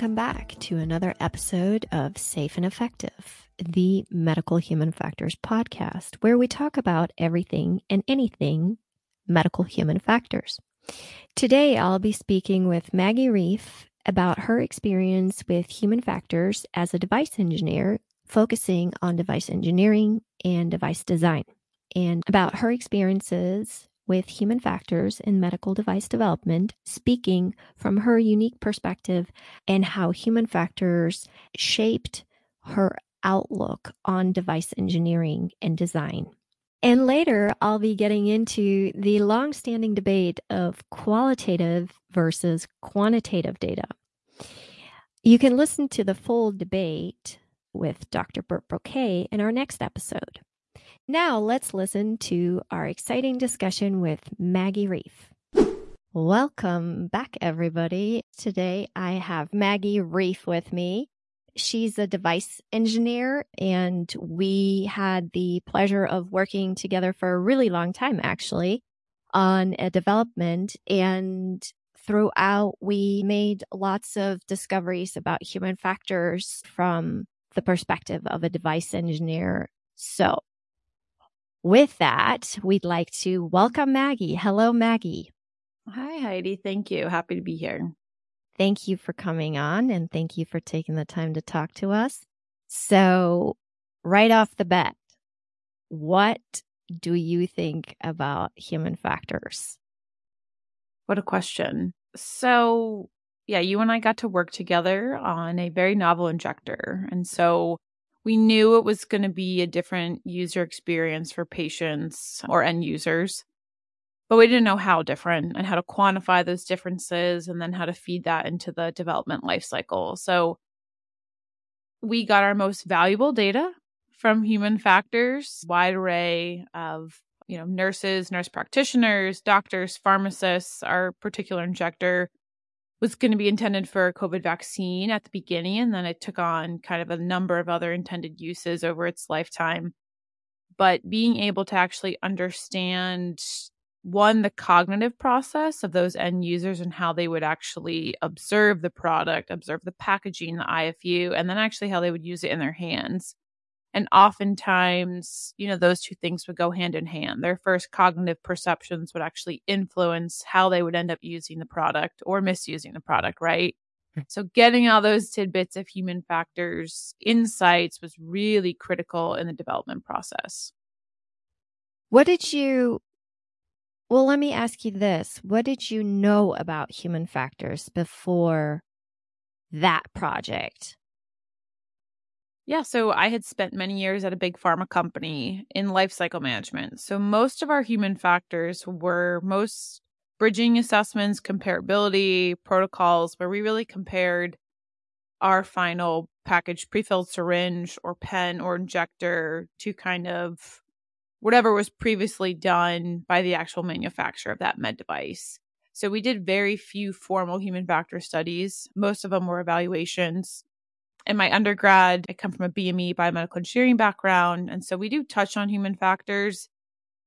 Welcome back to another episode of Safe and Effective, the Medical Human Factors podcast, where we talk about everything and anything medical human factors. Today, I'll be speaking with Maggie Reiff about her experience with human factors as a device engineer, focusing on device engineering and device design, and about her experiences with human factors in medical device development, speaking from her unique perspective and how human factors shaped her outlook on device engineering and design. And later, I'll be getting into the long-standing debate of qualitative versus quantitative data. You can listen to the full debate with Dr. Burt Broquet in our next episode. Now let's listen to our exciting discussion with Maggie Reiff. Welcome back, everybody. Today I have Maggie Reiff with me. She's a device engineer, and we had the pleasure of working together for a really long time, actually, on a development. And throughout, we made lots of discoveries about human factors from the perspective of a device engineer. So with that, we'd like to welcome Maggie. Hello, Maggie. Hi, Heidi. Thank you. Happy to be here. Thank you for coming on and thank you for taking the time to talk to us. So, right off the bat, what do you think about human factors? What a question. So, yeah, you and I got to work together on a very novel injector. And so we knew it was going to be a different user experience for patients or end users, but we didn't know how different and how to quantify those differences and then how to feed that into the development lifecycle. So we got our most valuable data from human factors, wide array of you know nurses, nurse practitioners, doctors, pharmacists, our particular injector was going to be intended for a COVID vaccine at the beginning, and then it took on kind of a number of other intended uses over its lifetime. But being able to actually understand one, the cognitive process of those end users and how they would actually observe the product, observe the packaging, the IFU, and then actually how they would use it in their hands and oftentimes, you know, those two things would go hand in hand. Their first cognitive perceptions would actually influence how they would end up using the product or misusing the product, right? Hmm. So getting all those tidbits of human factors insights was really critical in the development process. What did you Well, let me ask you this. What did you know about human factors before that project? Yeah, so I had spent many years at a big pharma company in life cycle management. So most of our human factors were most bridging assessments, comparability, protocols, where we really compared our final package prefilled syringe or pen or injector to kind of whatever was previously done by the actual manufacturer of that med device. So we did very few formal human factor studies. Most of them were evaluations in my undergrad, I come from a BME biomedical engineering background. And so we do touch on human factors,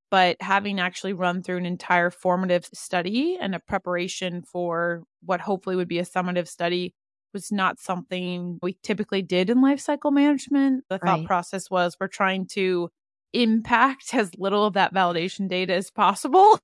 but having actually run through an entire formative study and a preparation for what hopefully would be a summative study was not something we typically did in life cycle management. The thought right. process was we're trying to impact as little of that validation data as possible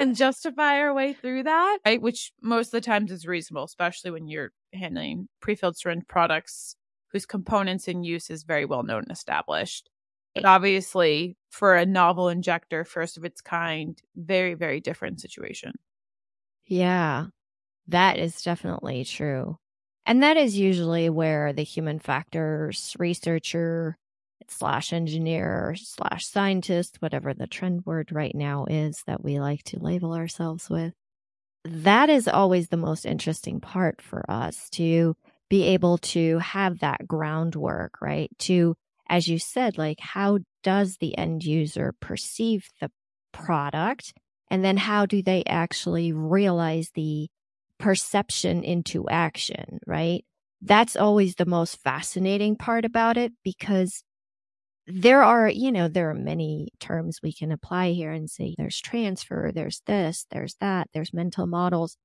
and justify our way through that, right? Which most of the times is reasonable, especially when you're handling pre-filled syringe products whose components and use is very well known and established. But obviously, for a novel injector, first of its kind, very, very different situation. Yeah, that is definitely true. And that is usually where the human factors researcher slash engineer slash scientist, whatever the trend word right now is that we like to label ourselves with. That is always the most interesting part for us to be able to have that groundwork, right? To, as you said, like, how does the end user perceive the product? And then how do they actually realize the perception into action, right? That's always the most fascinating part about it because there are, you know, there are many terms we can apply here and say there's transfer, there's this, there's that, there's mental models.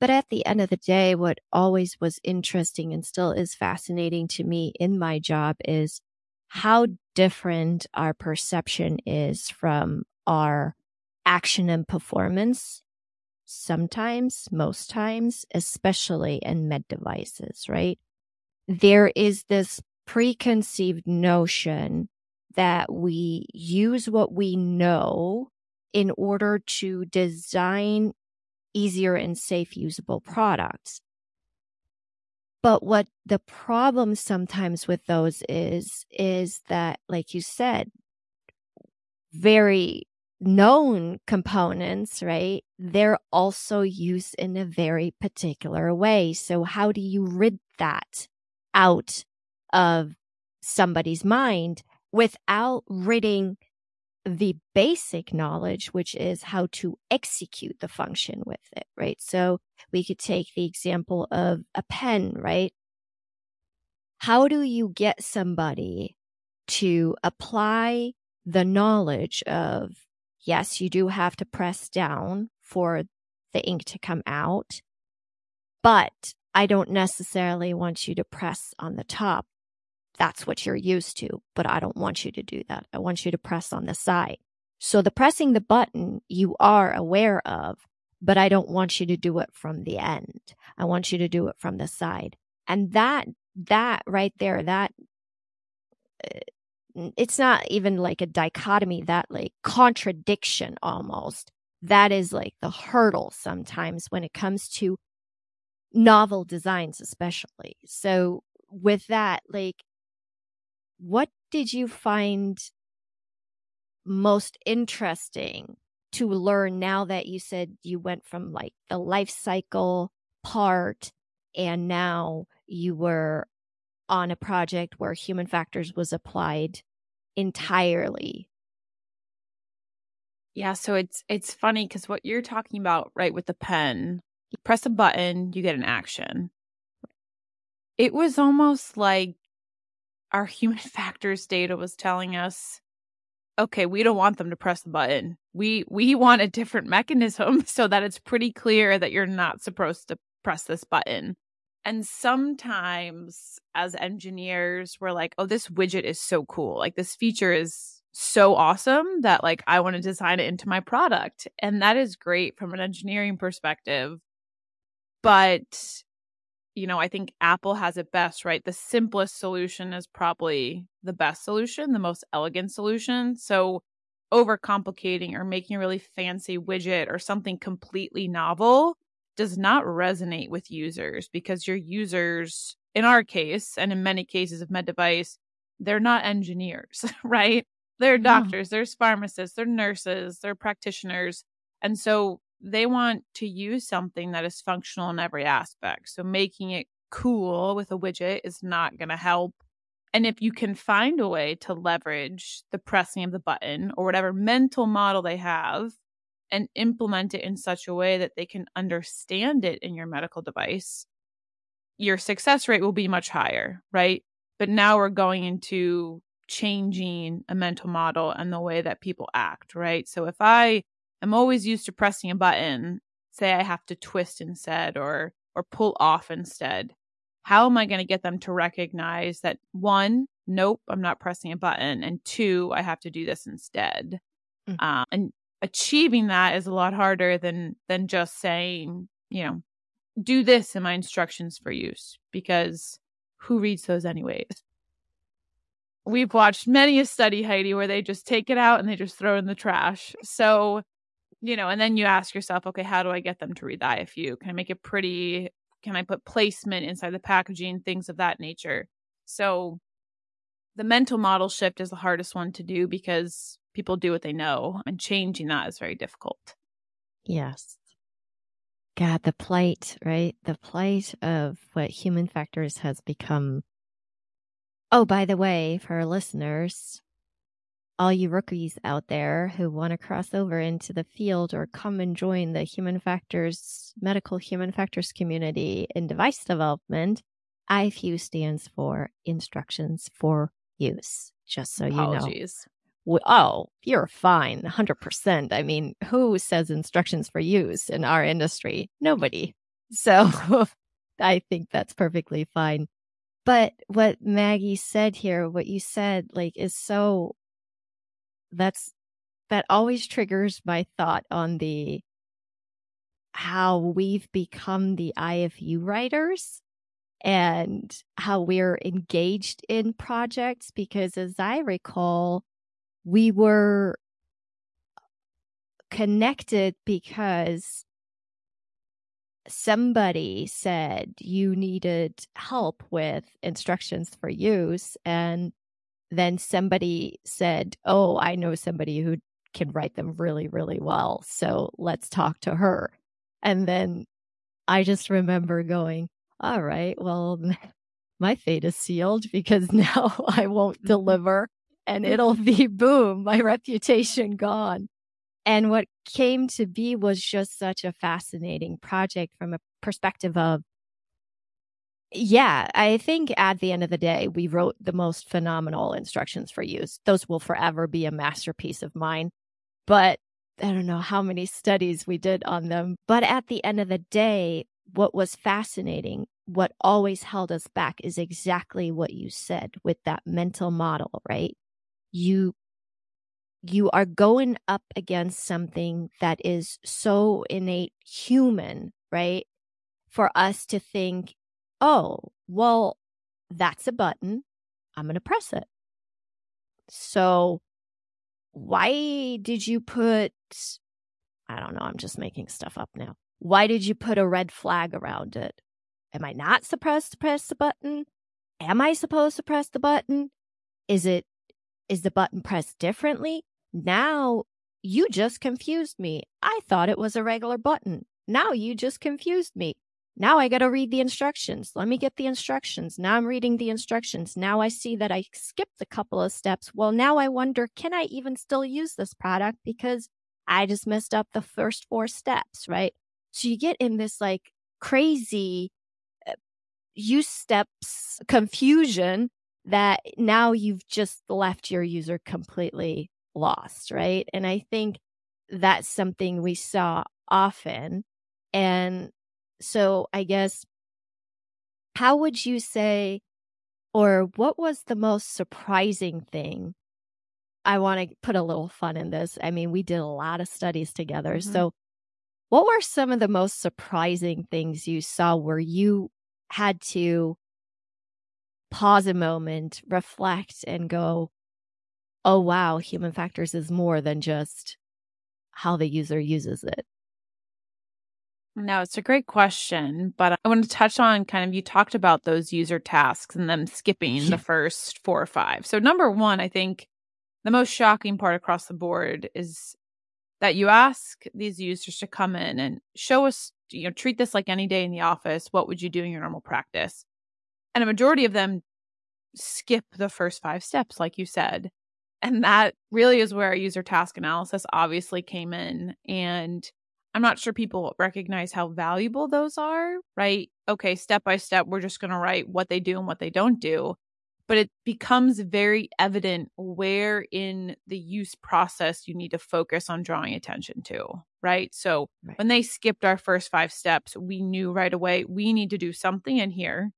But at the end of the day, what always was interesting and still is fascinating to me in my job is how different our perception is from our action and performance. Sometimes, most times, especially in med devices, right? There is this preconceived notion that we use what we know in order to design easier and safe usable products. But what the problem sometimes with those is, is that, like you said, very known components, right? They're also used in a very particular way. So how do you rid that out of somebody's mind without ridding the basic knowledge, which is how to execute the function with it, right? So we could take the example of a pen, right? How do you get somebody to apply the knowledge of, yes, you do have to press down for the ink to come out, but I don't necessarily want you to press on the top that's what you're used to, but I don't want you to do that. I want you to press on the side. So the pressing the button you are aware of, but I don't want you to do it from the end. I want you to do it from the side. And that, that right there, that, uh, it's not even like a dichotomy, that like contradiction almost. That is like the hurdle sometimes when it comes to novel designs, especially. So with that, like what did you find most interesting to learn now that you said you went from like the life cycle part and now you were on a project where human factors was applied entirely? Yeah so it's it's funny because what you're talking about right with the pen you press a button you get an action. It was almost like our human factors data was telling us okay we don't want them to press the button. We we want a different mechanism so that it's pretty clear that you're not supposed to press this button. And sometimes as engineers we're like oh this widget is so cool. Like this feature is so awesome that like i want to design it into my product. And that is great from an engineering perspective but you know, I think Apple has it best, right? The simplest solution is probably the best solution, the most elegant solution. So overcomplicating or making a really fancy widget or something completely novel does not resonate with users because your users, in our case, and in many cases of med device, they're not engineers, right? They're doctors, yeah. there's pharmacists, they're nurses, they're practitioners. And so they want to use something that is functional in every aspect. So making it cool with a widget is not going to help. And if you can find a way to leverage the pressing of the button or whatever mental model they have and implement it in such a way that they can understand it in your medical device, your success rate will be much higher, right? But now we're going into changing a mental model and the way that people act, right? So if I I'm always used to pressing a button. Say I have to twist instead or or pull off instead. How am I going to get them to recognize that one, nope, I'm not pressing a button, and two, I have to do this instead. Mm-hmm. Uh, and achieving that is a lot harder than than just saying, you know, do this in my instructions for use because who reads those anyways? We've watched many a study, Heidi, where they just take it out and they just throw it in the trash. So you know, and then you ask yourself, okay, how do I get them to read the IFU? Can I make it pretty? Can I put placement inside the packaging, things of that nature? So the mental model shift is the hardest one to do because people do what they know, and changing that is very difficult. Yes. God, the plight, right? The plight of what human factors has become. Oh, by the way, for our listeners, all you rookies out there who want to cross over into the field or come and join the human factors, medical human factors community in device development, IFU stands for instructions for use, just so Apologies. you know. Oh, you're fine. 100%. I mean, who says instructions for use in our industry? Nobody. So I think that's perfectly fine. But what Maggie said here, what you said, like, is so, that's, that always triggers my thought on the, how we've become the IFU writers and how we're engaged in projects. Because as I recall, we were connected because somebody said you needed help with instructions for use and then somebody said oh i know somebody who can write them really really well so let's talk to her. And then i just remember going all right well my fate is sealed because now i won't mm-hmm. deliver and it'll be boom my reputation gone. And what came to be was just such a fascinating project from a perspective of, yeah, I think at the end of the day, we wrote the most phenomenal instructions for use. Those will forever be a masterpiece of mine. But I don't know how many studies we did on them. But at the end of the day, what was fascinating, what always held us back is exactly what you said with that mental model, right? You you are going up against something that is so innate human, right? For us to think, oh, well, that's a button. I'm going to press it. So why did you put, I don't know, I'm just making stuff up now. Why did you put a red flag around it? Am I not supposed to press the button? Am I supposed to press the button? Is it, is the button pressed differently? Now you just confused me. I thought it was a regular button. Now you just confused me. Now I got to read the instructions. Let me get the instructions. Now I'm reading the instructions. Now I see that I skipped a couple of steps. Well, now I wonder, can I even still use this product because I just messed up the first four steps, right? So you get in this like crazy uh, use steps confusion that now you've just left your user completely lost, right? And I think that's something we saw often. And so I guess, how would you say, or what was the most surprising thing? I want to put a little fun in this. I mean, we did a lot of studies together. Mm-hmm. So, what were some of the most surprising things you saw where you had to pause a moment, reflect, and go, oh, wow, human factors is more than just how the user uses it? No, it's a great question, but I want to touch on kind of you talked about those user tasks and them skipping yeah. the first four or five. So, number one, I think the most shocking part across the board is that you ask these users to come in and show us, you know, treat this like any day in the office. What would you do in your normal practice? And a majority of them skip the first five steps, like you said. And that really is where user task analysis obviously came in. And I'm not sure people recognize how valuable those are, right? Okay, step by step, we're just going to write what they do and what they don't do. But it becomes very evident where in the use process you need to focus on drawing attention to, right? So right. when they skipped our first five steps, we knew right away we need to do something in here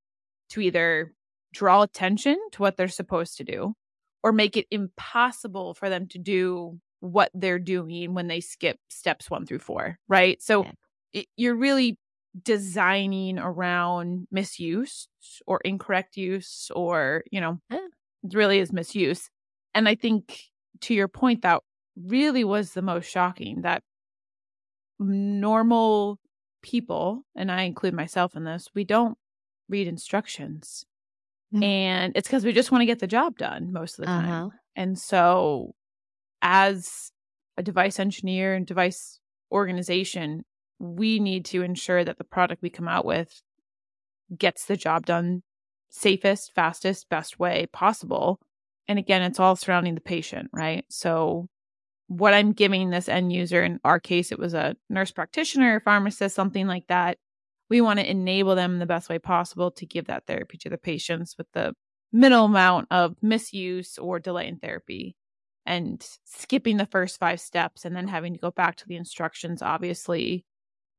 to either draw attention to what they're supposed to do or make it impossible for them to do what they're doing when they skip steps one through four, right? So yeah. it, you're really designing around misuse or incorrect use, or, you know, yeah. it really is misuse. And I think to your point, that really was the most shocking that normal people, and I include myself in this, we don't read instructions. Mm-hmm. And it's because we just want to get the job done most of the time. Uh-huh. And so, as a device engineer and device organization, we need to ensure that the product we come out with gets the job done safest, fastest, best way possible. And again, it's all surrounding the patient, right? So, what I'm giving this end user, in our case, it was a nurse practitioner, pharmacist, something like that, we want to enable them the best way possible to give that therapy to the patients with the minimal amount of misuse or delay in therapy. And skipping the first five steps and then having to go back to the instructions obviously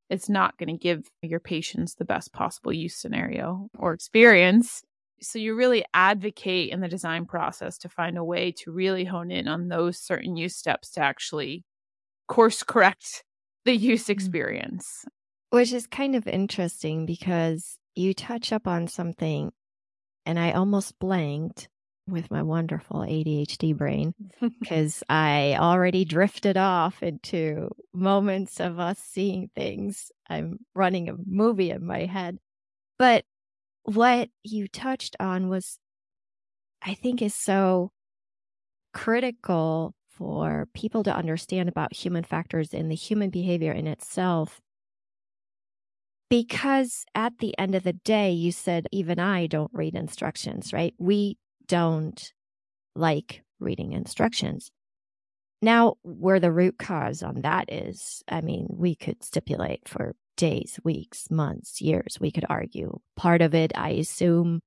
it's not going to give your patients the best possible use scenario or experience. So you really advocate in the design process to find a way to really hone in on those certain use steps to actually course correct the use mm. experience. Which is kind of interesting because you touch up on something and I almost blanked with my wonderful ADHD brain because I already drifted off into moments of us seeing things. I'm running a movie in my head. But what you touched on was, I think, is so critical for people to understand about human factors in the human behavior in itself. Because at the end of the day, you said, even I don't read instructions, right? We don't like reading instructions. Now, where the root cause on that is, I mean, we could stipulate for days, weeks, months, years. We could argue. Part of it, I assume,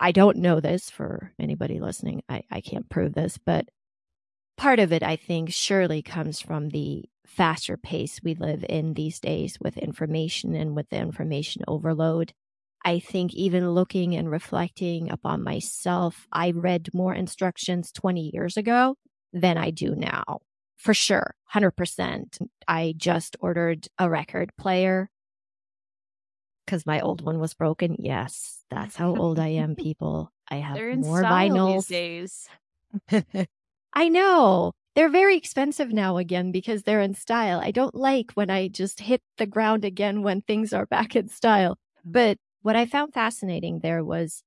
I don't know this for anybody listening. I, I can't prove this, but part of it, I think, surely comes from the faster pace we live in these days with information and with the information overload. I think even looking and reflecting upon myself, I read more instructions 20 years ago than I do now. For sure, 100%. I just ordered a record player because my old one was broken. Yes, that's how old I am, people. I have more vinyls. days. I know. They're very expensive now again because they're in style. I don't like when I just hit the ground again when things are back in style. But what I found fascinating there was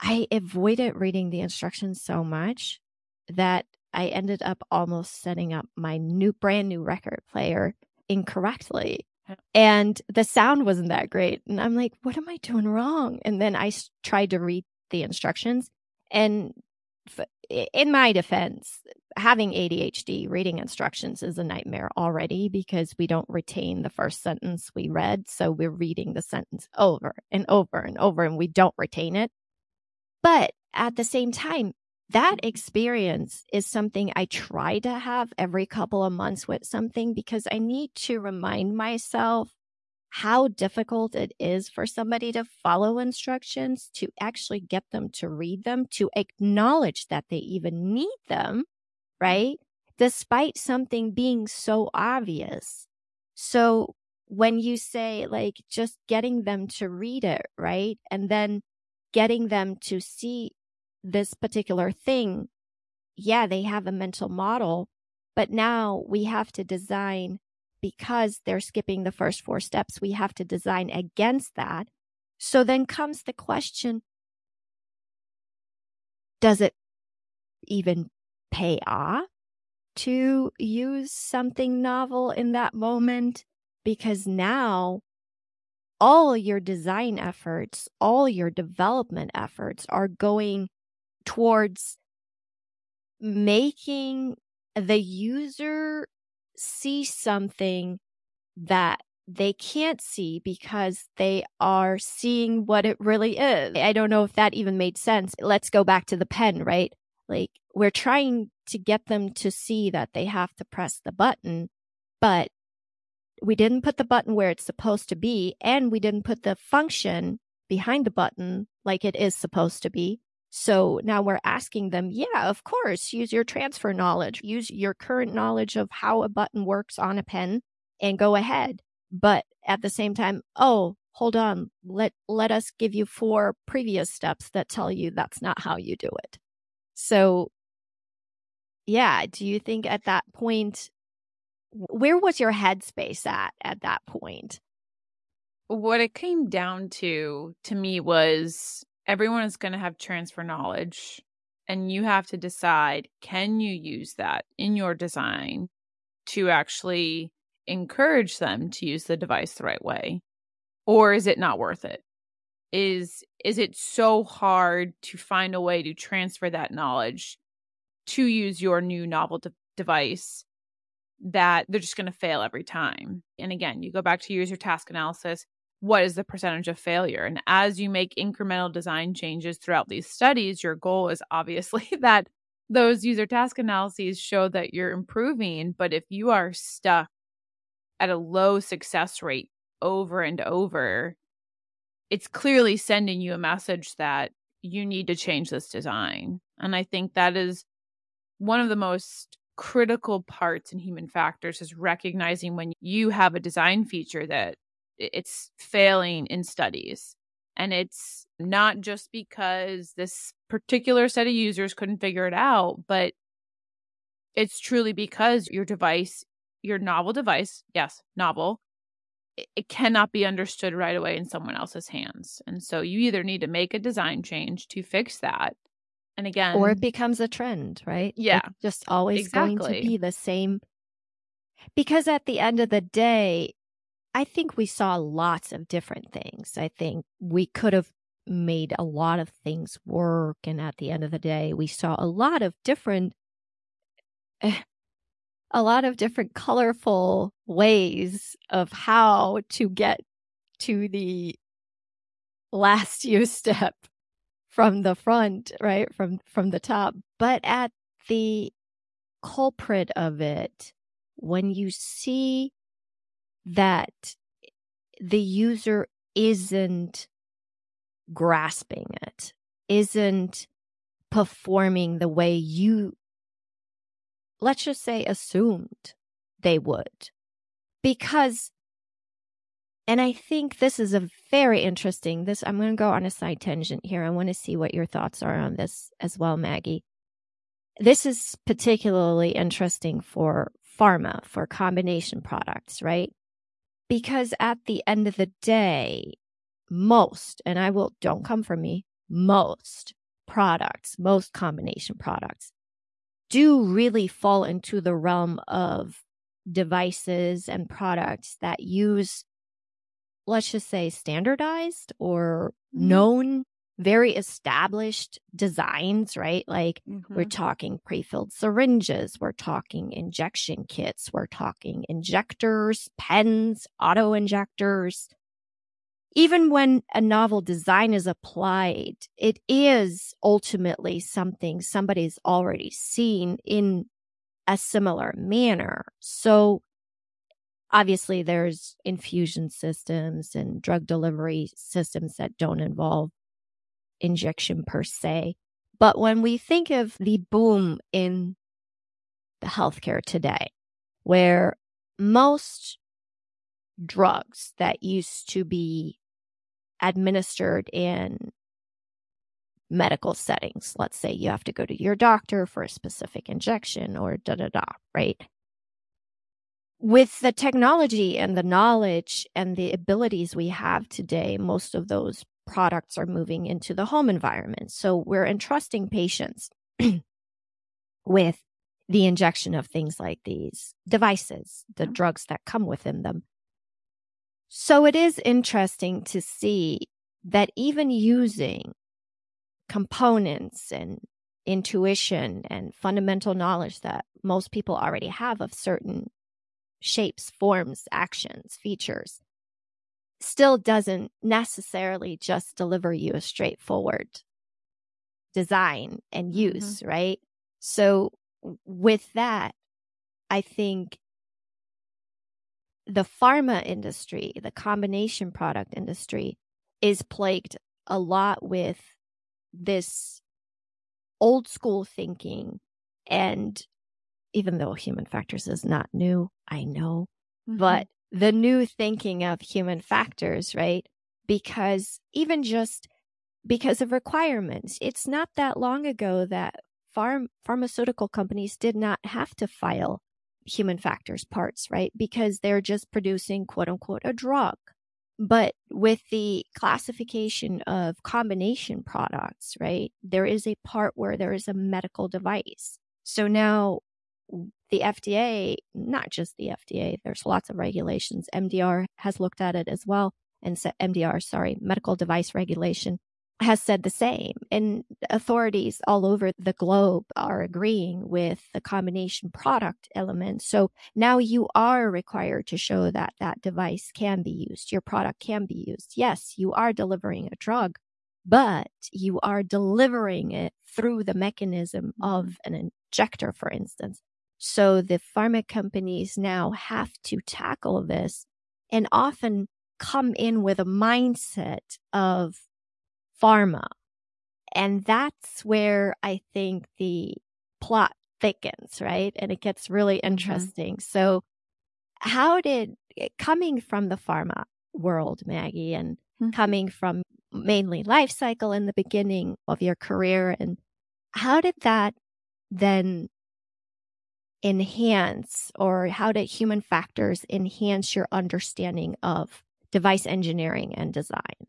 I avoided reading the instructions so much that I ended up almost setting up my new brand new record player incorrectly. And the sound wasn't that great. And I'm like, what am I doing wrong? And then I tried to read the instructions. And in my defense, having ADHD, reading instructions is a nightmare already because we don't retain the first sentence we read. So we're reading the sentence over and over and over and we don't retain it. But at the same time, that mm-hmm. experience is something I try to have every couple of months with something because I need to remind myself how difficult it is for somebody to follow instructions, to actually get them to read them, to acknowledge that they even need them, right? Despite something being so obvious. So when you say like just getting them to read it, right? And then getting them to see this particular thing, yeah, they have a mental model, but now we have to design because they're skipping the first four steps, we have to design against that. So then comes the question, does it even pay off to use something novel in that moment? Because now all your design efforts, all your development efforts are going towards making the user see something that they can't see because they are seeing what it really is. I don't know if that even made sense. Let's go back to the pen, right? Like we're trying to get them to see that they have to press the button, but we didn't put the button where it's supposed to be and we didn't put the function behind the button like it is supposed to be. So now we're asking them, yeah, of course, use your transfer knowledge, use your current knowledge of how a button works on a pen and go ahead. But at the same time, oh, hold on, let, let us give you four previous steps that tell you that's not how you do it. So yeah, do you think at that point, where was your headspace at at that point? What it came down to, to me, was everyone is going to have transfer knowledge and you have to decide can you use that in your design to actually encourage them to use the device the right way or is it not worth it is is it so hard to find a way to transfer that knowledge to use your new novel de- device that they're just going to fail every time and again you go back to user task analysis what is the percentage of failure? And as you make incremental design changes throughout these studies, your goal is obviously that those user task analyses show that you're improving. But if you are stuck at a low success rate over and over, it's clearly sending you a message that you need to change this design. And I think that is one of the most critical parts in human factors is recognizing when you have a design feature that it's failing in studies. And it's not just because this particular set of users couldn't figure it out, but it's truly because your device, your novel device, yes, novel, it cannot be understood right away in someone else's hands. And so you either need to make a design change to fix that. And again, or it becomes a trend, right? Yeah. It's just always exactly. going to be the same. Because at the end of the day, I think we saw lots of different things. I think we could have made a lot of things work. And at the end of the day, we saw a lot of different eh, a lot of different colorful ways of how to get to the last use step from the front, right? From from the top. But at the culprit of it, when you see that the user isn't grasping it, isn't performing the way you let's just say, assumed they would. Because, and I think this is a very interesting, this, I'm going to go on a side tangent here. I want to see what your thoughts are on this as well, Maggie. This is particularly interesting for pharma, for combination products, right? Because at the end of the day, most, and I will, don't come for me, most products, most combination products do really fall into the realm of devices and products that use, let's just say, standardized or mm-hmm. known, very established designs, right? Like mm-hmm. we're talking pre filled syringes, we're talking injection kits, we're talking injectors, pens, auto injectors, even when a novel design is applied, it is ultimately something somebody's already seen in a similar manner. So obviously there's infusion systems and drug delivery systems that don't involve injection per se. But when we think of the boom in the healthcare today, where most drugs that used to be administered in medical settings. Let's say you have to go to your doctor for a specific injection or da da da, right? With the technology and the knowledge and the abilities we have today, most of those products are moving into the home environment. So we're entrusting patients with the injection of things like these devices, the mm-hmm. drugs that come within them. So it is interesting to see that even using components and intuition and fundamental knowledge that most people already have of certain shapes, forms, actions, features, still doesn't necessarily just deliver you a straightforward design and mm-hmm. use, mm-hmm. right? So with that, I think the pharma industry, the combination product industry is plagued a lot with this old school thinking. And even though human factors is not new, I know, mm-hmm. but the new thinking of human factors, right? Because even just because of requirements, it's not that long ago that farm pharmaceutical companies did not have to file human factors parts, right? Because they're just producing quote unquote a drug. But with the classification of combination products, right, there is a part where there is a medical device. So now the FDA, not just the FDA, there's lots of regulations. MDR has looked at it as well and said MDR, sorry, medical device regulation has said the same. And authorities all over the globe are agreeing with the combination product element. So now you are required to show that that device can be used. Your product can be used. Yes, you are delivering a drug, but you are delivering it through the mechanism of an injector, for instance. So the pharma companies now have to tackle this and often come in with a mindset of pharma. And that's where I think the plot thickens, right? And it gets really mm-hmm. interesting. Mm-hmm. So how did coming from the pharma world, Maggie, and mm-hmm. coming from mainly life cycle in the beginning of your career and how did that then enhance or how did human factors enhance your understanding of device engineering and design?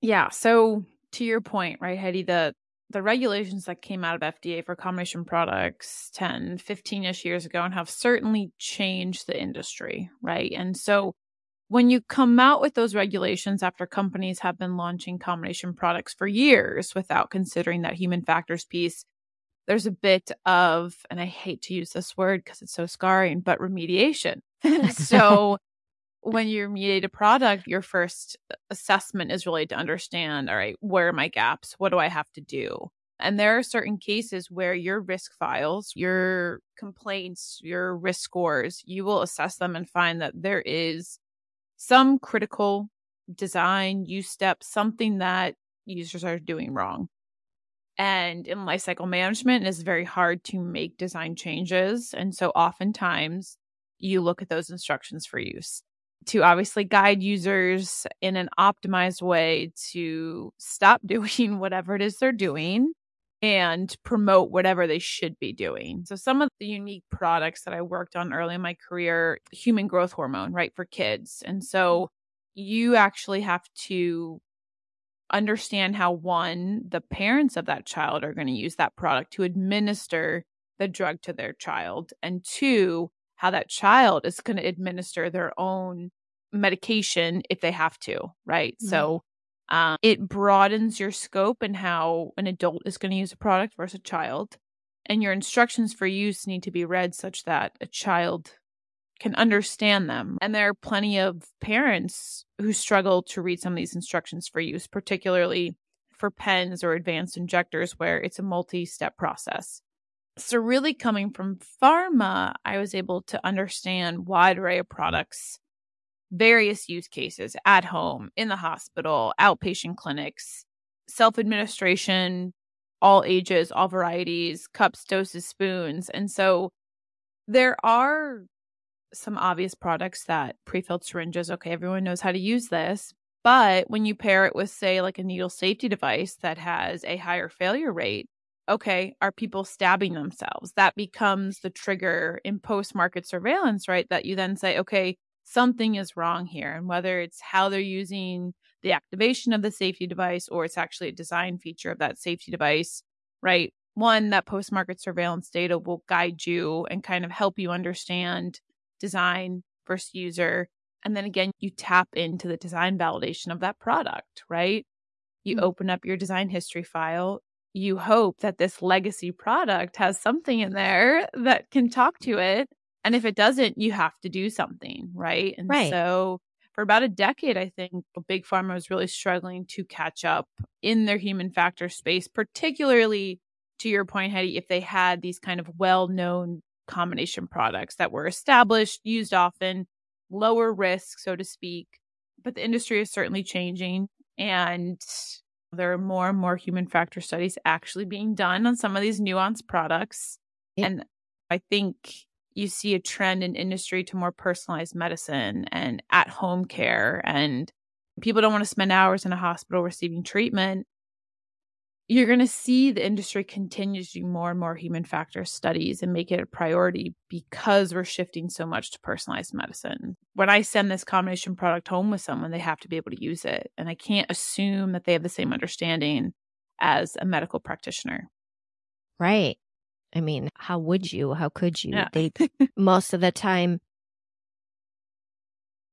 Yeah. So to your point, right, Heidi, the the regulations that came out of FDA for combination products 10, 15 ish years ago and have certainly changed the industry, right? And so when you come out with those regulations after companies have been launching combination products for years without considering that human factors piece, there's a bit of, and I hate to use this word because it's so scarring, but remediation. so when you remediate a product, your first uh, assessment is really to understand, all right, where are my gaps? What do I have to do? And there are certain cases where your risk files, your complaints, your risk scores, you will assess them and find that there is some critical design use step, something that users are doing wrong. And in lifecycle management, it's very hard to make design changes. And so oftentimes you look at those instructions for use to obviously guide users in an optimized way to stop doing whatever it is they're doing and promote whatever they should be doing. So some of the unique products that I worked on early in my career, human growth hormone, right, for kids. And so you actually have to understand how one, the parents of that child are going to use that product to administer the drug to their child, and two, how that child is going to administer their own medication if they have to, right? Mm-hmm. So um, it broadens your scope and how an adult is going to use a product versus a child. And your instructions for use need to be read such that a child can understand them. And there are plenty of parents who struggle to read some of these instructions for use, particularly for pens or advanced injectors where it's a multi step process. So, really coming from pharma, I was able to understand wide array of products, various use cases at home, in the hospital, outpatient clinics, self administration, all ages, all varieties, cups, doses, spoons. And so there are some obvious products that pre-filled syringes, okay, everyone knows how to use this. But when you pair it with, say, like a needle safety device that has a higher failure rate, okay, are people stabbing themselves? That becomes the trigger in post market surveillance, right? That you then say, okay, something is wrong here. And whether it's how they're using the activation of the safety device or it's actually a design feature of that safety device, right? One, that post market surveillance data will guide you and kind of help you understand design versus user. And then again, you tap into the design validation of that product, right? You mm-hmm. open up your design history file. You hope that this legacy product has something in there that can talk to it. And if it doesn't, you have to do something, right? And right. so for about a decade, I think Big Pharma was really struggling to catch up in their human factor space, particularly to your point, Heidi, if they had these kind of well known combination products that were established, used often, lower risk, so to speak. But the industry is certainly changing, and there are more and more human factor studies actually being done on some of these nuanced products. Yeah. And I think you see a trend in industry to more personalized medicine and at home care and people don't want to spend hours in a hospital receiving treatment you're going to see the industry continue to do more and more human factor studies and make it a priority because we're shifting so much to personalized medicine. When I send this combination product home with someone, they have to be able to use it. And I can't assume that they have the same understanding as a medical practitioner. Right. I mean, how would you? How could you? Yeah. They most of the time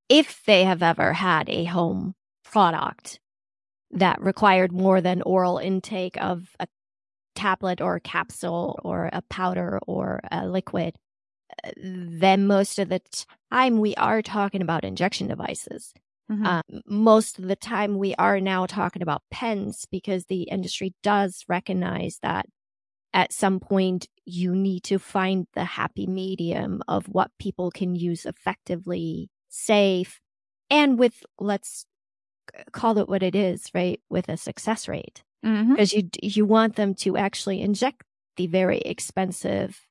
if they have ever had a home product that required more than oral intake of a tablet or a capsule or a powder or a liquid, then most of the time we are talking about injection devices. Mm-hmm. Um, most of the time we are now talking about pens because the industry does recognize that at some point you need to find the happy medium of what people can use effectively, safe, and with, let's call it what it is, right? With a success rate. Mm-hmm. Because you, you want them to actually inject the very expensive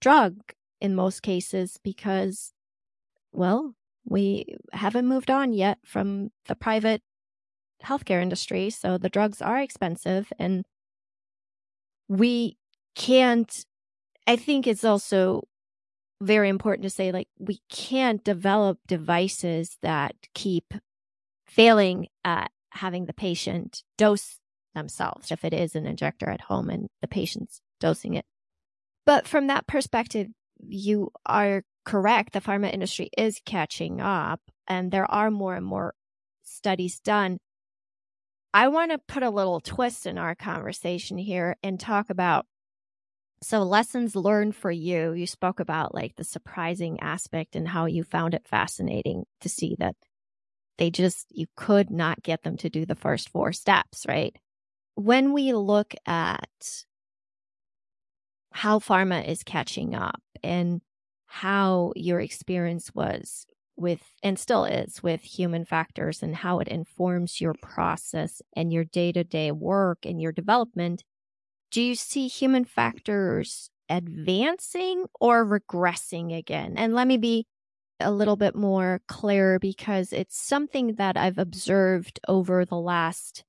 drug in most cases because, well, we haven't moved on yet from the private healthcare industry. So the drugs are expensive and we can't, I think it's also very important to say, like, we can't develop devices that keep failing at having the patient dose themselves if it is an injector at home and the patient's dosing it. But from that perspective, you are correct. The pharma industry is catching up and there are more and more studies done. I want to put a little twist in our conversation here and talk about so lessons learned for you. You spoke about like the surprising aspect and how you found it fascinating to see that they just, you could not get them to do the first four steps, right? When we look at how pharma is catching up and how your experience was with and still is with human factors and how it informs your process and your day-to-day work and your development do you see human factors advancing or regressing again and let me be a little bit more clear because it's something that i've observed over the last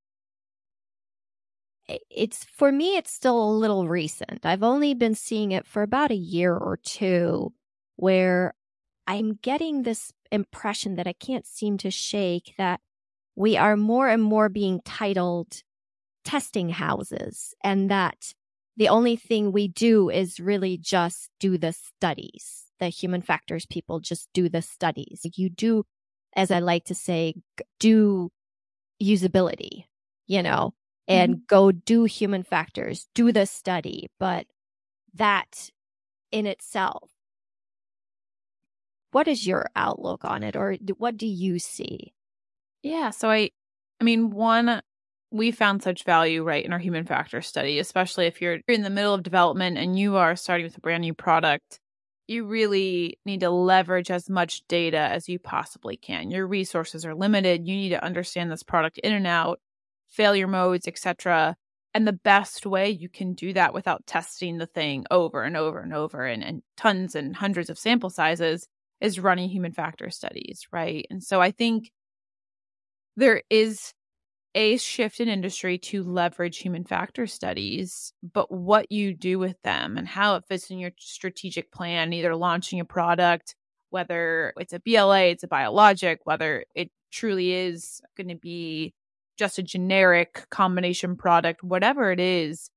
it's for me it's still a little recent i've only been seeing it for about a year or two where I'm getting this impression that I can't seem to shake that we are more and more being titled testing houses and that the only thing we do is really just do the studies. The human factors people just do the studies. You do, as I like to say, do usability, you know, and mm-hmm. go do human factors, do the study. But that in itself what is your outlook on it or what do you see? Yeah, so I I mean one we found such value right in our human factor study, especially if you're in the middle of development and you are starting with a brand new product. You really need to leverage as much data as you possibly can. Your resources are limited. You need to understand this product in and out, failure modes, etc. And the best way you can do that without testing the thing over and over and over and, and tons and hundreds of sample sizes is running human factor studies, right? And so I think there is a shift in industry to leverage human factor studies, but what you do with them and how it fits in your strategic plan, either launching a product, whether it's a BLA, it's a biologic, whether it truly is going to be just a generic combination product, whatever it is,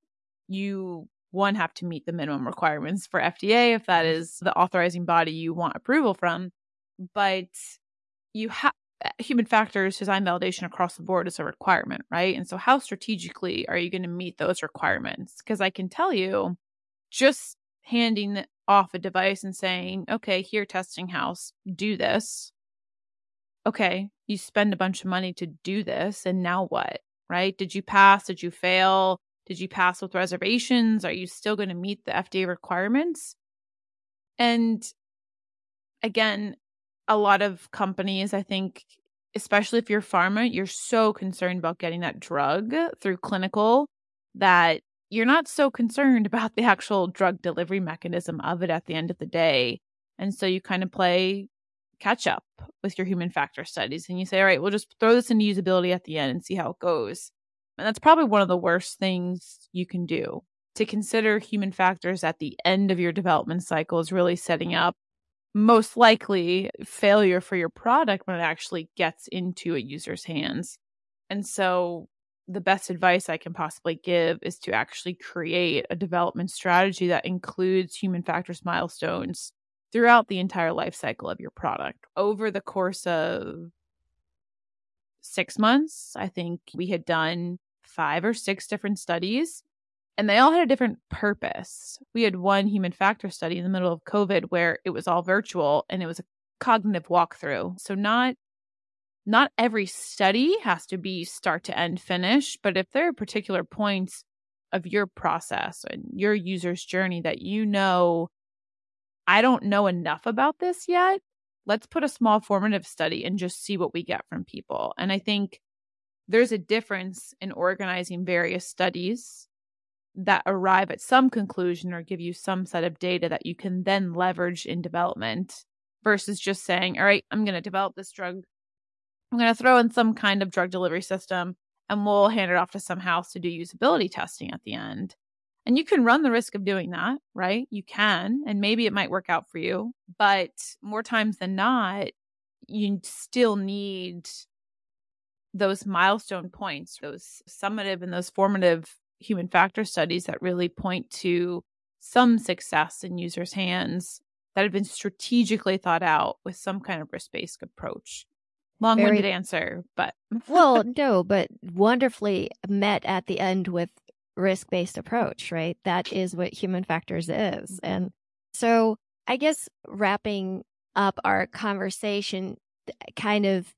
you one have to meet the minimum requirements for FDA if that is the authorizing body you want approval from. But you have Uh, human factors design validation across the board is a requirement, right? And so how strategically are you going to meet those requirements? Because I can tell you just handing off a device and saying, okay, here, testing house, do this. Okay, you spend a bunch of money to do this. And now what? Right? Did you pass? Did you fail? Did you pass with reservations? Are you still going to meet the FDA requirements? And again, a lot of companies, I think, especially if you're pharma, you're so concerned about getting that drug through clinical that you're not so concerned about the actual drug delivery mechanism of it at the end of the day. And so you kind of play catch up with your human factor studies and you say, all right, we'll just throw this into usability at the end and see how it goes. And that's probably one of the worst things you can do. To consider human factors at the end of your development cycle is really setting up most likely failure for your product when it actually gets into a user's hands. And so the best advice I can possibly give is to actually create a development strategy that includes human factors milestones throughout the entire life cycle of your product. Over the course of six months, I think we had done five or six different studies and they all had a different purpose. We had one human factor study in the middle of COVID where it was all virtual and it was a cognitive walkthrough. So not not every study has to be start to end finish, but if there are particular points of your process and your user's journey that you know, I don't know enough about this yet. Let's put a small formative study and just see what we get from people. And I think there's a difference in organizing various studies that arrive at some conclusion or give you some set of data that you can then leverage in development versus just saying, all right, I'm going to develop this drug. I'm going to throw in some kind of drug delivery system and we'll hand it off to some house to do usability testing at the end. And you can run the risk of doing that, right? You can, and maybe it might work out for you. But more times than not, you still need those milestone points, those summative and those formative human factor studies that really point to some success in users' hands that have been strategically thought out with some kind of risk based approach. Long winded Very... answer, but. well, no, but wonderfully met at the end with risk based approach, right? That is what human factors is. Mm-hmm. And so I guess wrapping up our conversation, kind of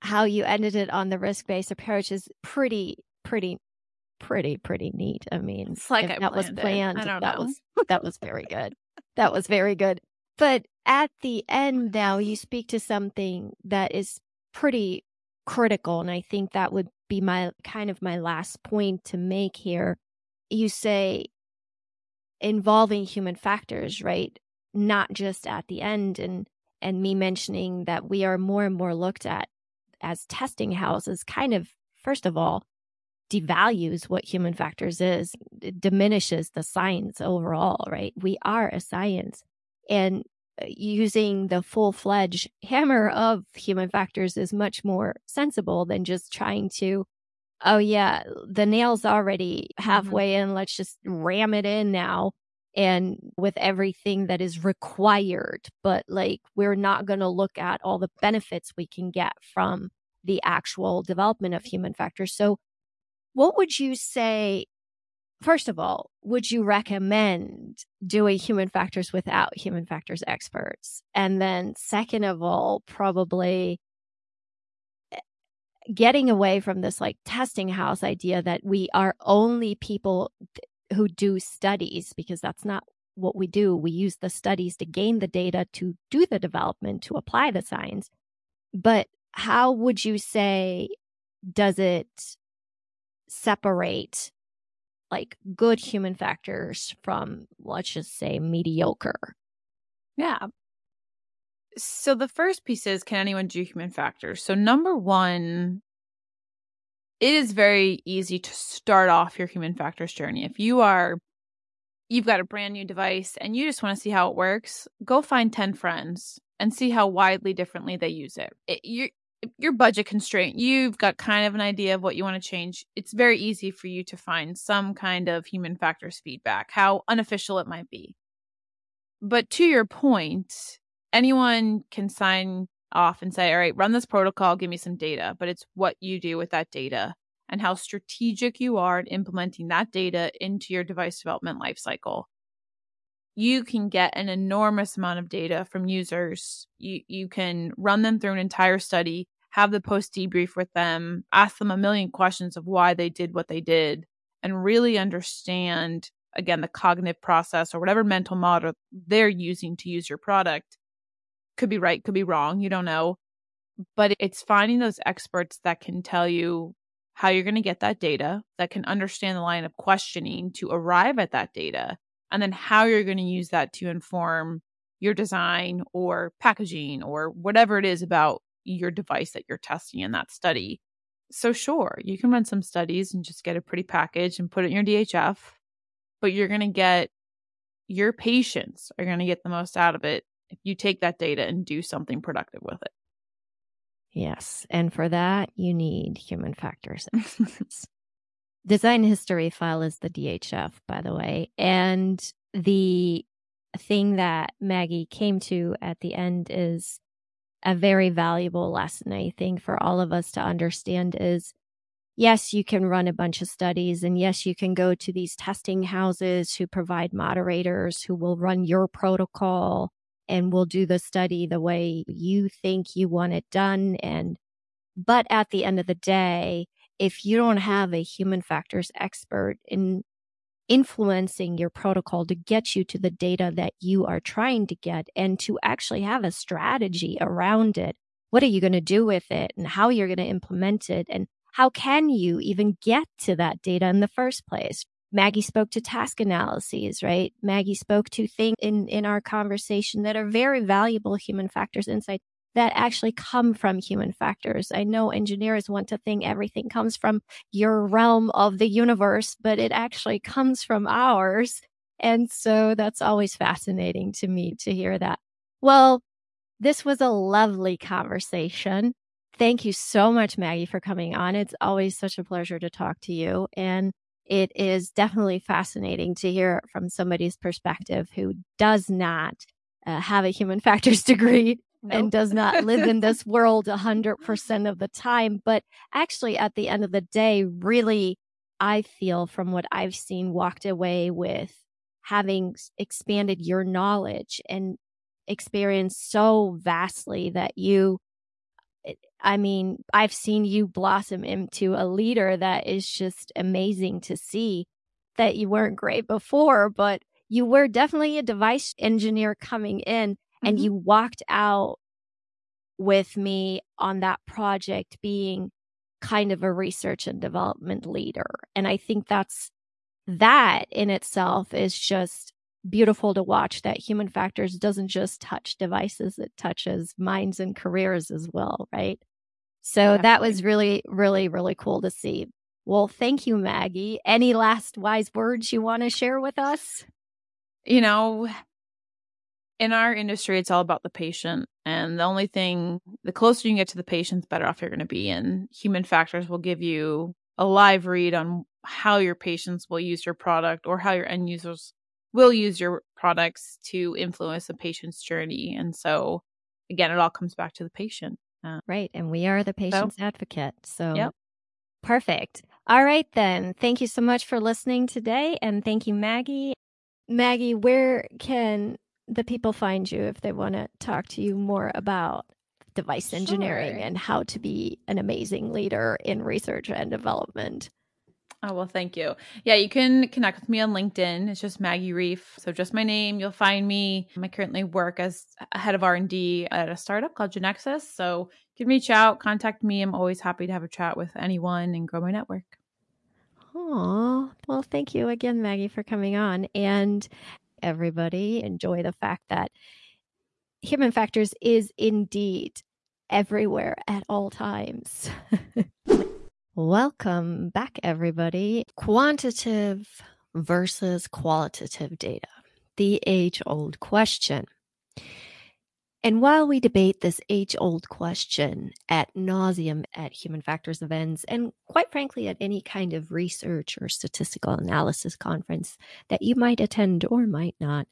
how you ended it on the risk based approach is pretty, pretty, pretty, pretty neat. I mean, it's like that was planned. that know. was that was very good. that was very good. But at the end now you speak to something that is pretty critical. And I think that would be my kind of my last point to make here. You say involving human factors, right? Not just at the end and and me mentioning that we are more and more looked at as testing houses kind of, first of all, devalues what human factors is, it diminishes the science overall, right? We are a science. And uh, using the full fledged hammer of human factors is much more sensible than just trying to, oh, yeah, the nail's already mm-hmm. halfway mm-hmm. in. Let's just ram it in now. And with everything that is required, but like we're not going to look at all the benefits we can get from the actual development of human factors. So, what would you say? First of all, would you recommend doing human factors without human factors experts? And then, second of all, probably eh, getting away from this like testing house idea that we are only people who do studies because that's not what we do. We use the studies to gain the data to do the development, to apply the science. But how would you say does it separate like good human factors from let's just say mediocre. Yeah. So the first piece is can anyone do human factors? So number one it is very easy to start off your human factors journey. If you are you've got a brand new device and you just want to see how it works go find 10 friends and see how widely differently they use it, it you your budget constraint, you've got kind of an idea of what you want to change. It's very easy for you to find some kind of human factors feedback, how unofficial it might be. But to your point, anyone can sign off and say, all right, run this protocol, give me some data. But it's what you do with that data and how strategic you are in implementing that data into your device development lifecycle. You can get an enormous amount of data from users. You you can run them through an entire study, have the post debrief with them, ask them a million questions of why they did what they did, and really understand again the cognitive process or whatever mental model they're using to use your product. Could be right, could be wrong, you don't know. But it's finding those experts that can tell you how you're going to get that data, that can understand the line of questioning to arrive at that data, and then how you're going to use that to inform your design or packaging or whatever it is about your device that you're testing in that study. So, sure, you can run some studies and just get a pretty package and put it in your DHF, but you're going to get your patients are going to get the most out of it if you take that data and do something productive with it. Yes. And for that, you need human factors. design history file is the DHF, by the way. And the thing that Maggie came to at the end is a very valuable lesson, I think, for all of us to understand is yes, you can run a bunch of studies and yes, you can go to these testing houses who provide moderators who will run your protocol and will do the study the way you think you want it done. And, but at the end of the day, if you don't have a human factors expert in influencing your protocol to get you to the data that you are trying to get and to actually have a strategy around it. What are you going to do with it and how you're going to implement it and how can you even get to that data in the first place? Maggie spoke to task analyses, right? Maggie spoke to things in, in our conversation that are very valuable human factors insight that actually come from human factors. I know engineers want to think everything comes from your realm of the universe, but it actually comes from ours. And so that's always fascinating to me to hear that. Well, this was a lovely conversation. Thank you so much, Maggie, for coming on. It's always such a pleasure to talk to you. And it is definitely fascinating to hear from somebody's perspective who does not uh, have a human factors degree nope. and does not live in this world 100% of the time. But actually, at the end of the day, really, I feel from what I've seen, walked away with having expanded your knowledge and experience so vastly that you eh, I mean, I've seen you blossom into a leader that is just amazing to see that you weren't great before, but you were definitely a device engineer coming in and mm-hmm. you walked out with me on that project being kind of a research and development leader. And I think that's that in itself is just beautiful to watch that human factors doesn't just touch devices, it touches minds and careers as well, right? So Definitely. that was really, really, really cool to see. Well, thank you, Maggie. Any last wise words you want to share with us? You know, in our industry, it's all about the patient. And the only thing, the closer you get to the patient, the better off you're going to be. And human factors will give you a live read on how your patients will use your product or how your end users will use your products to influence a patient's journey. And so, again, it all comes back to the patient. Uh, right. And we are the patient's so, advocate. So, yep. perfect. All right, then. Thank you so much for listening today. And thank you, Maggie. Maggie, where can the people find you if they want to talk to you more about device engineering sure. and how to be an amazing leader in research and development? Oh, well, thank you. Yeah, you can connect with me on LinkedIn. It's just Maggie Reiff. So just my name, you'll find me. I currently work as head of R&D at a startup called Genexus. So you can reach out, contact me. I'm always happy to have a chat with anyone and grow my network. Oh, well, thank you again, Maggie, for coming on. And everybody enjoy the fact that human factors is indeed everywhere at all times. Welcome back, everybody. Quantitative versus qualitative data, the age old question. And while we debate this age old question at nauseum at human factors events, and quite frankly, at any kind of research or statistical analysis conference that you might attend or might not,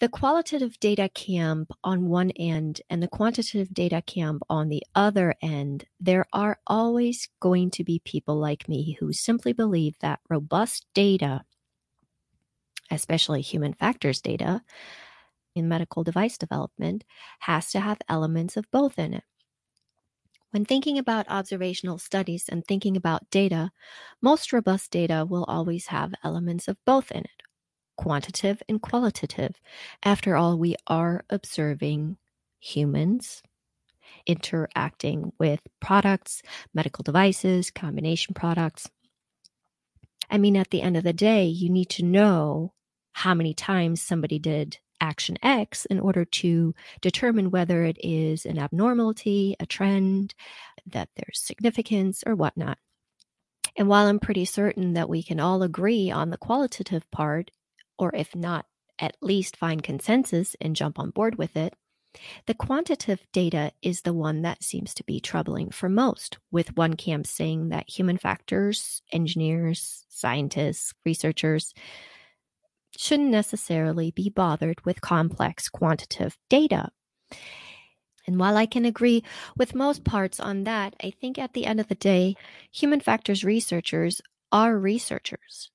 the qualitative data camp on one end and the quantitative data camp on the other end, there are always going to be people like me who simply believe that robust data, especially human factors data in medical device development, has to have elements of both in it. When thinking about observational studies and thinking about data, most robust data will always have elements of both in it quantitative and qualitative. After all, we are observing humans interacting with products, medical devices, combination products. I mean, at the end of the day, you need to know how many times somebody did action X in order to determine whether it is an abnormality, a trend, that there's significance, or whatnot. And while I'm pretty certain that we can all agree on the qualitative part, or if not, at least find consensus and jump on board with it, the quantitative data is the one that seems to be troubling for most, with one camp saying that human factors, engineers, scientists, researchers shouldn't necessarily be bothered with complex quantitative data. And while I can agree with most parts on that, I think at the end of the day, human factors researchers are researchers.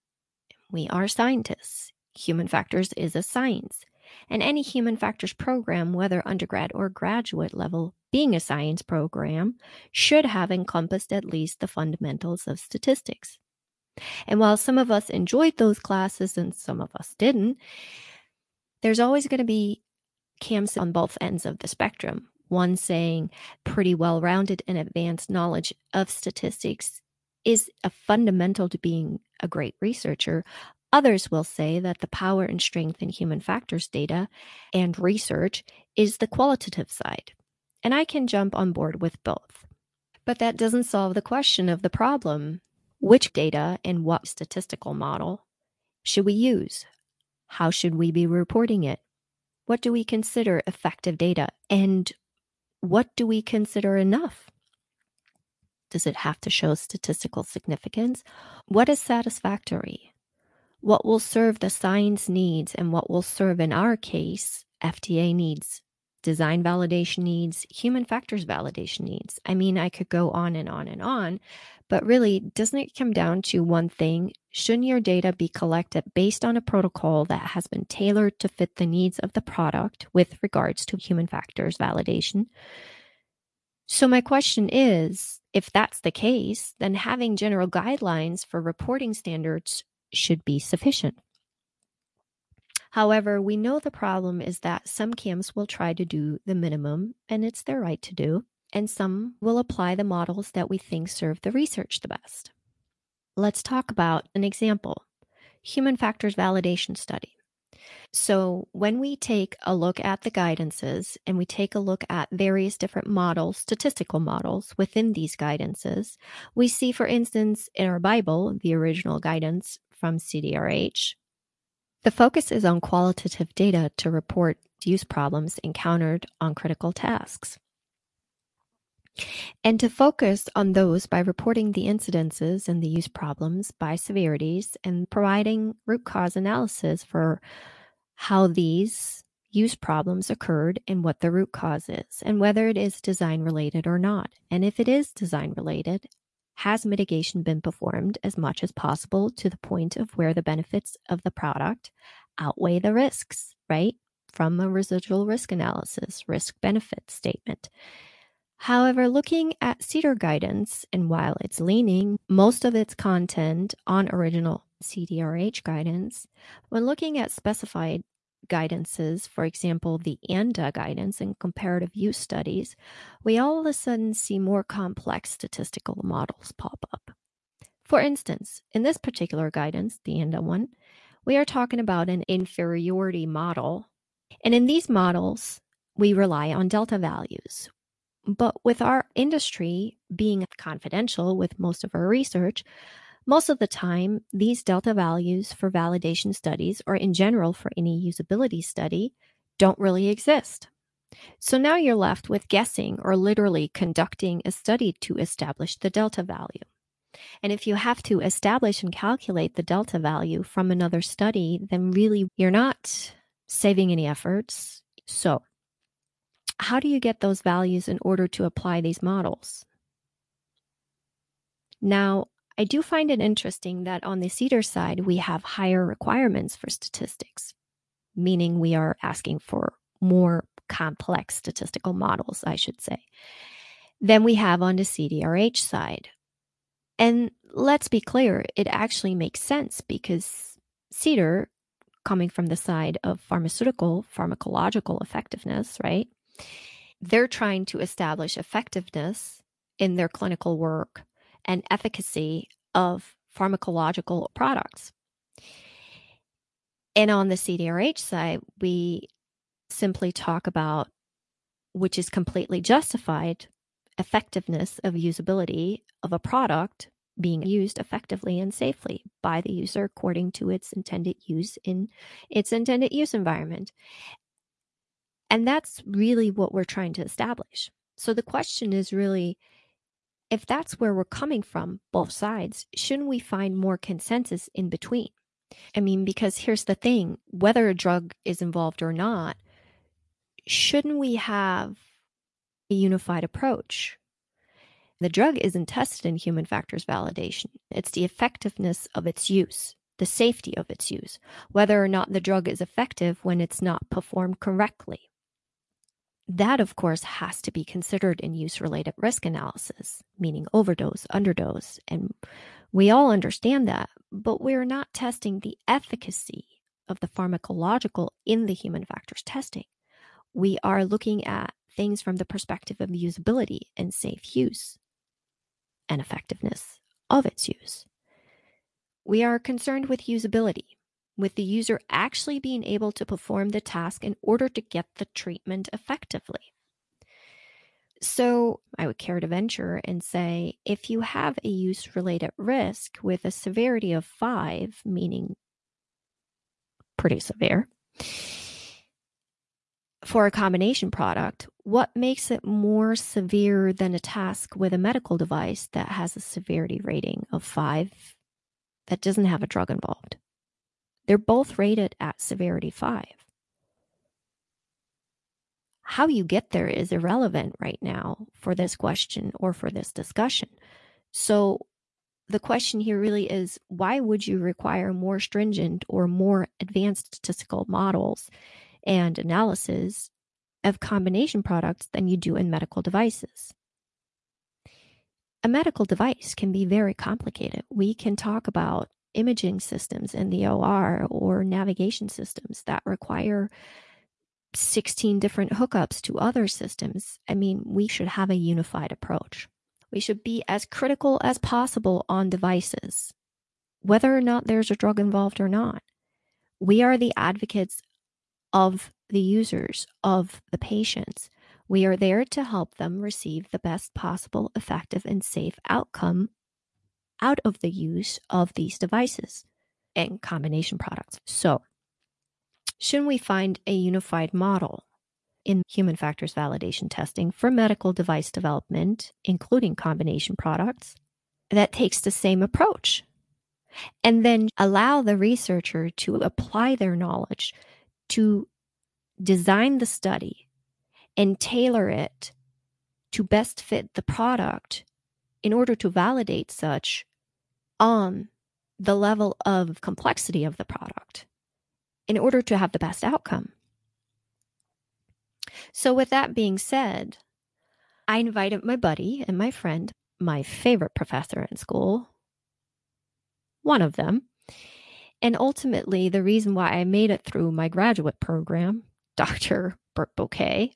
We are scientists. Human factors is a science, and any human factors program, whether undergrad or graduate level, being a science program, should have encompassed at least the fundamentals of statistics. And while some of us enjoyed those classes and some of us didn't, there's always going to be camps on both ends of the spectrum. One saying pretty well rounded and advanced knowledge of statistics is a fundamental to being a great researcher. Others will say that the power and strength in human factors data and research is the qualitative side. And I can jump on board with both. But that doesn't solve the question of the problem. Which data and what statistical model should we use? How should we be reporting it? What do we consider effective data? And what do we consider enough? Does it have to show statistical significance? What is satisfactory? What will serve the science needs and what will serve, in our case, FDA needs, design validation needs, human factors validation needs? I mean, I could go on and on and on, but really, doesn't it come down to one thing? Shouldn't your data be collected based on a protocol that has been tailored to fit the needs of the product with regards to human factors validation? So, my question is if that's the case, then having general guidelines for reporting standards should be sufficient. However, we know the problem is that some camps will try to do the minimum, and it's their right to do and some will apply the models that we think serve the research the best. Let's talk about an example human factors validation study. So, when we take a look at the guidances and we take a look at various different models, statistical models within these guidances, we see, for instance, in our Bible, the original guidance from CDRH, the focus is on qualitative data to report use problems encountered on critical tasks and to focus on those by reporting the incidences and the use problems by severities and providing root cause analysis for how these use problems occurred and what the root cause is and whether it is design related or not. And if it is design related, has mitigation been performed as much as possible to the point of where the benefits of the product outweigh the risks, right? From a residual risk analysis, risk benefit statement. However, looking at CDER guidance, and while it's leaning most of its content on original CDRH guidance, when looking at specified guidances, for example, the ANDA guidance and comparative use studies, we all of a sudden see more complex statistical models pop up. For instance, in this particular guidance, the ANDA one, we are talking about an inferiority model. And in these models, we rely on delta values, but with our industry being confidential with most of our research, most of the time, these delta values for validation studies, or in general for any usability study, don't really exist. So now you're left with guessing or literally conducting a study to establish the delta value. And if you have to establish and calculate the delta value from another study, then really you're not saving any efforts. So how do you get those values in order to apply these models? Now, I do find it interesting that on the CDER side, we have higher requirements for statistics, meaning we are asking for more complex statistical models, I should say, than we have on the CDRH side. And let's be clear, it actually makes sense because CDER, coming from the side of pharmaceutical, pharmacological effectiveness, right? They're trying to establish effectiveness in their clinical work and efficacy of pharmacological products. And on the CDRH side, we simply talk about, which is completely justified, effectiveness of usability of a product being used effectively and safely by the user according to its intended use in its intended use environment. And that's really what we're trying to establish. So the question is really if that's where we're coming from, both sides, shouldn't we find more consensus in between? I mean, because here's the thing whether a drug is involved or not, shouldn't we have a unified approach? The drug isn't tested in human factors validation, it's the effectiveness of its use, the safety of its use, whether or not the drug is effective when it's not performed correctly. That, of course, has to be considered in use related risk analysis, meaning overdose, underdose. And we all understand that, but we're not testing the efficacy of the pharmacological in the human factors testing. We are looking at things from the perspective of usability and safe use and effectiveness of its use. We are concerned with usability, with the user actually being able to perform the task in order to get the treatment effectively. So, I would care to venture and say if you have a use related risk with a severity of five, meaning pretty severe, for a combination product, what makes it more severe than a task with a medical device that has a severity rating of five that doesn't have a drug involved? They're both rated at severity five. How you get there is irrelevant right now for this question or for this discussion. So, the question here really is why would you require more stringent or more advanced statistical models and analysis of combination products than you do in medical devices? A medical device can be very complicated. We can talk about imaging systems in the OR or navigation systems that require 16 different hookups to other systems. I mean, we should have a unified approach. We should be as critical as possible on devices, whether or not there's a drug involved or not. We are the advocates of the users, of the patients. We are there to help them receive the best possible effective and safe outcome out of the use of these devices and combination products. So, shouldn't we find a unified model in human factors validation testing for medical device development, including combination products, that takes the same approach? And then allow the researcher to apply their knowledge to design the study and tailor it to best fit the product in order to validate such on the level of complexity of the product in order to have the best outcome. So, with that being said, I invited my buddy and my friend, my favorite professor in school, one of them, and ultimately the reason why I made it through my graduate program, Dr. Bert Boquet.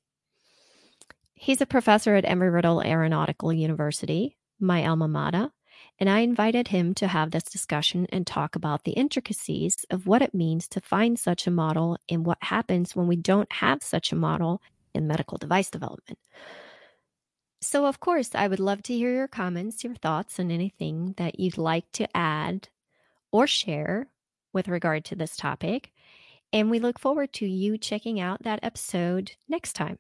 He's a professor at Embry-Riddle Aeronautical University my alma mater, and I invited him to have this discussion and talk about the intricacies of what it means to find such a model and what happens when we don't have such a model in medical device development. So, of course, I would love to hear your comments, your thoughts, and anything that you'd like to add or share with regard to this topic. And we look forward to you checking out that episode next time.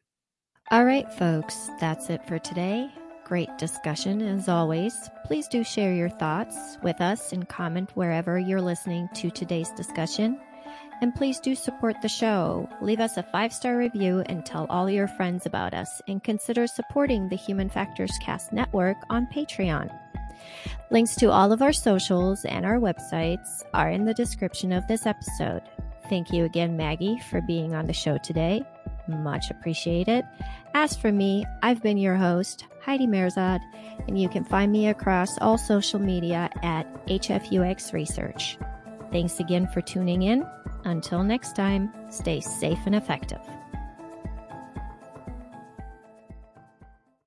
All right, folks, that's it for today great discussion as always. Please do share your thoughts with us and comment wherever you're listening to today's discussion. And please do support the show. Leave us a five star review and tell all your friends about us. And consider supporting the Human Factors Cast Network on Patreon. Links to all of our socials and our websites are in the description of this episode. Thank you again, Maggie, for being on the show today. Much appreciated. As for me, I've been your host, Heidi Mehrzad, and you can find me across all social media at HFUX Research. Thanks again for tuning in. Until next time, stay safe and effective.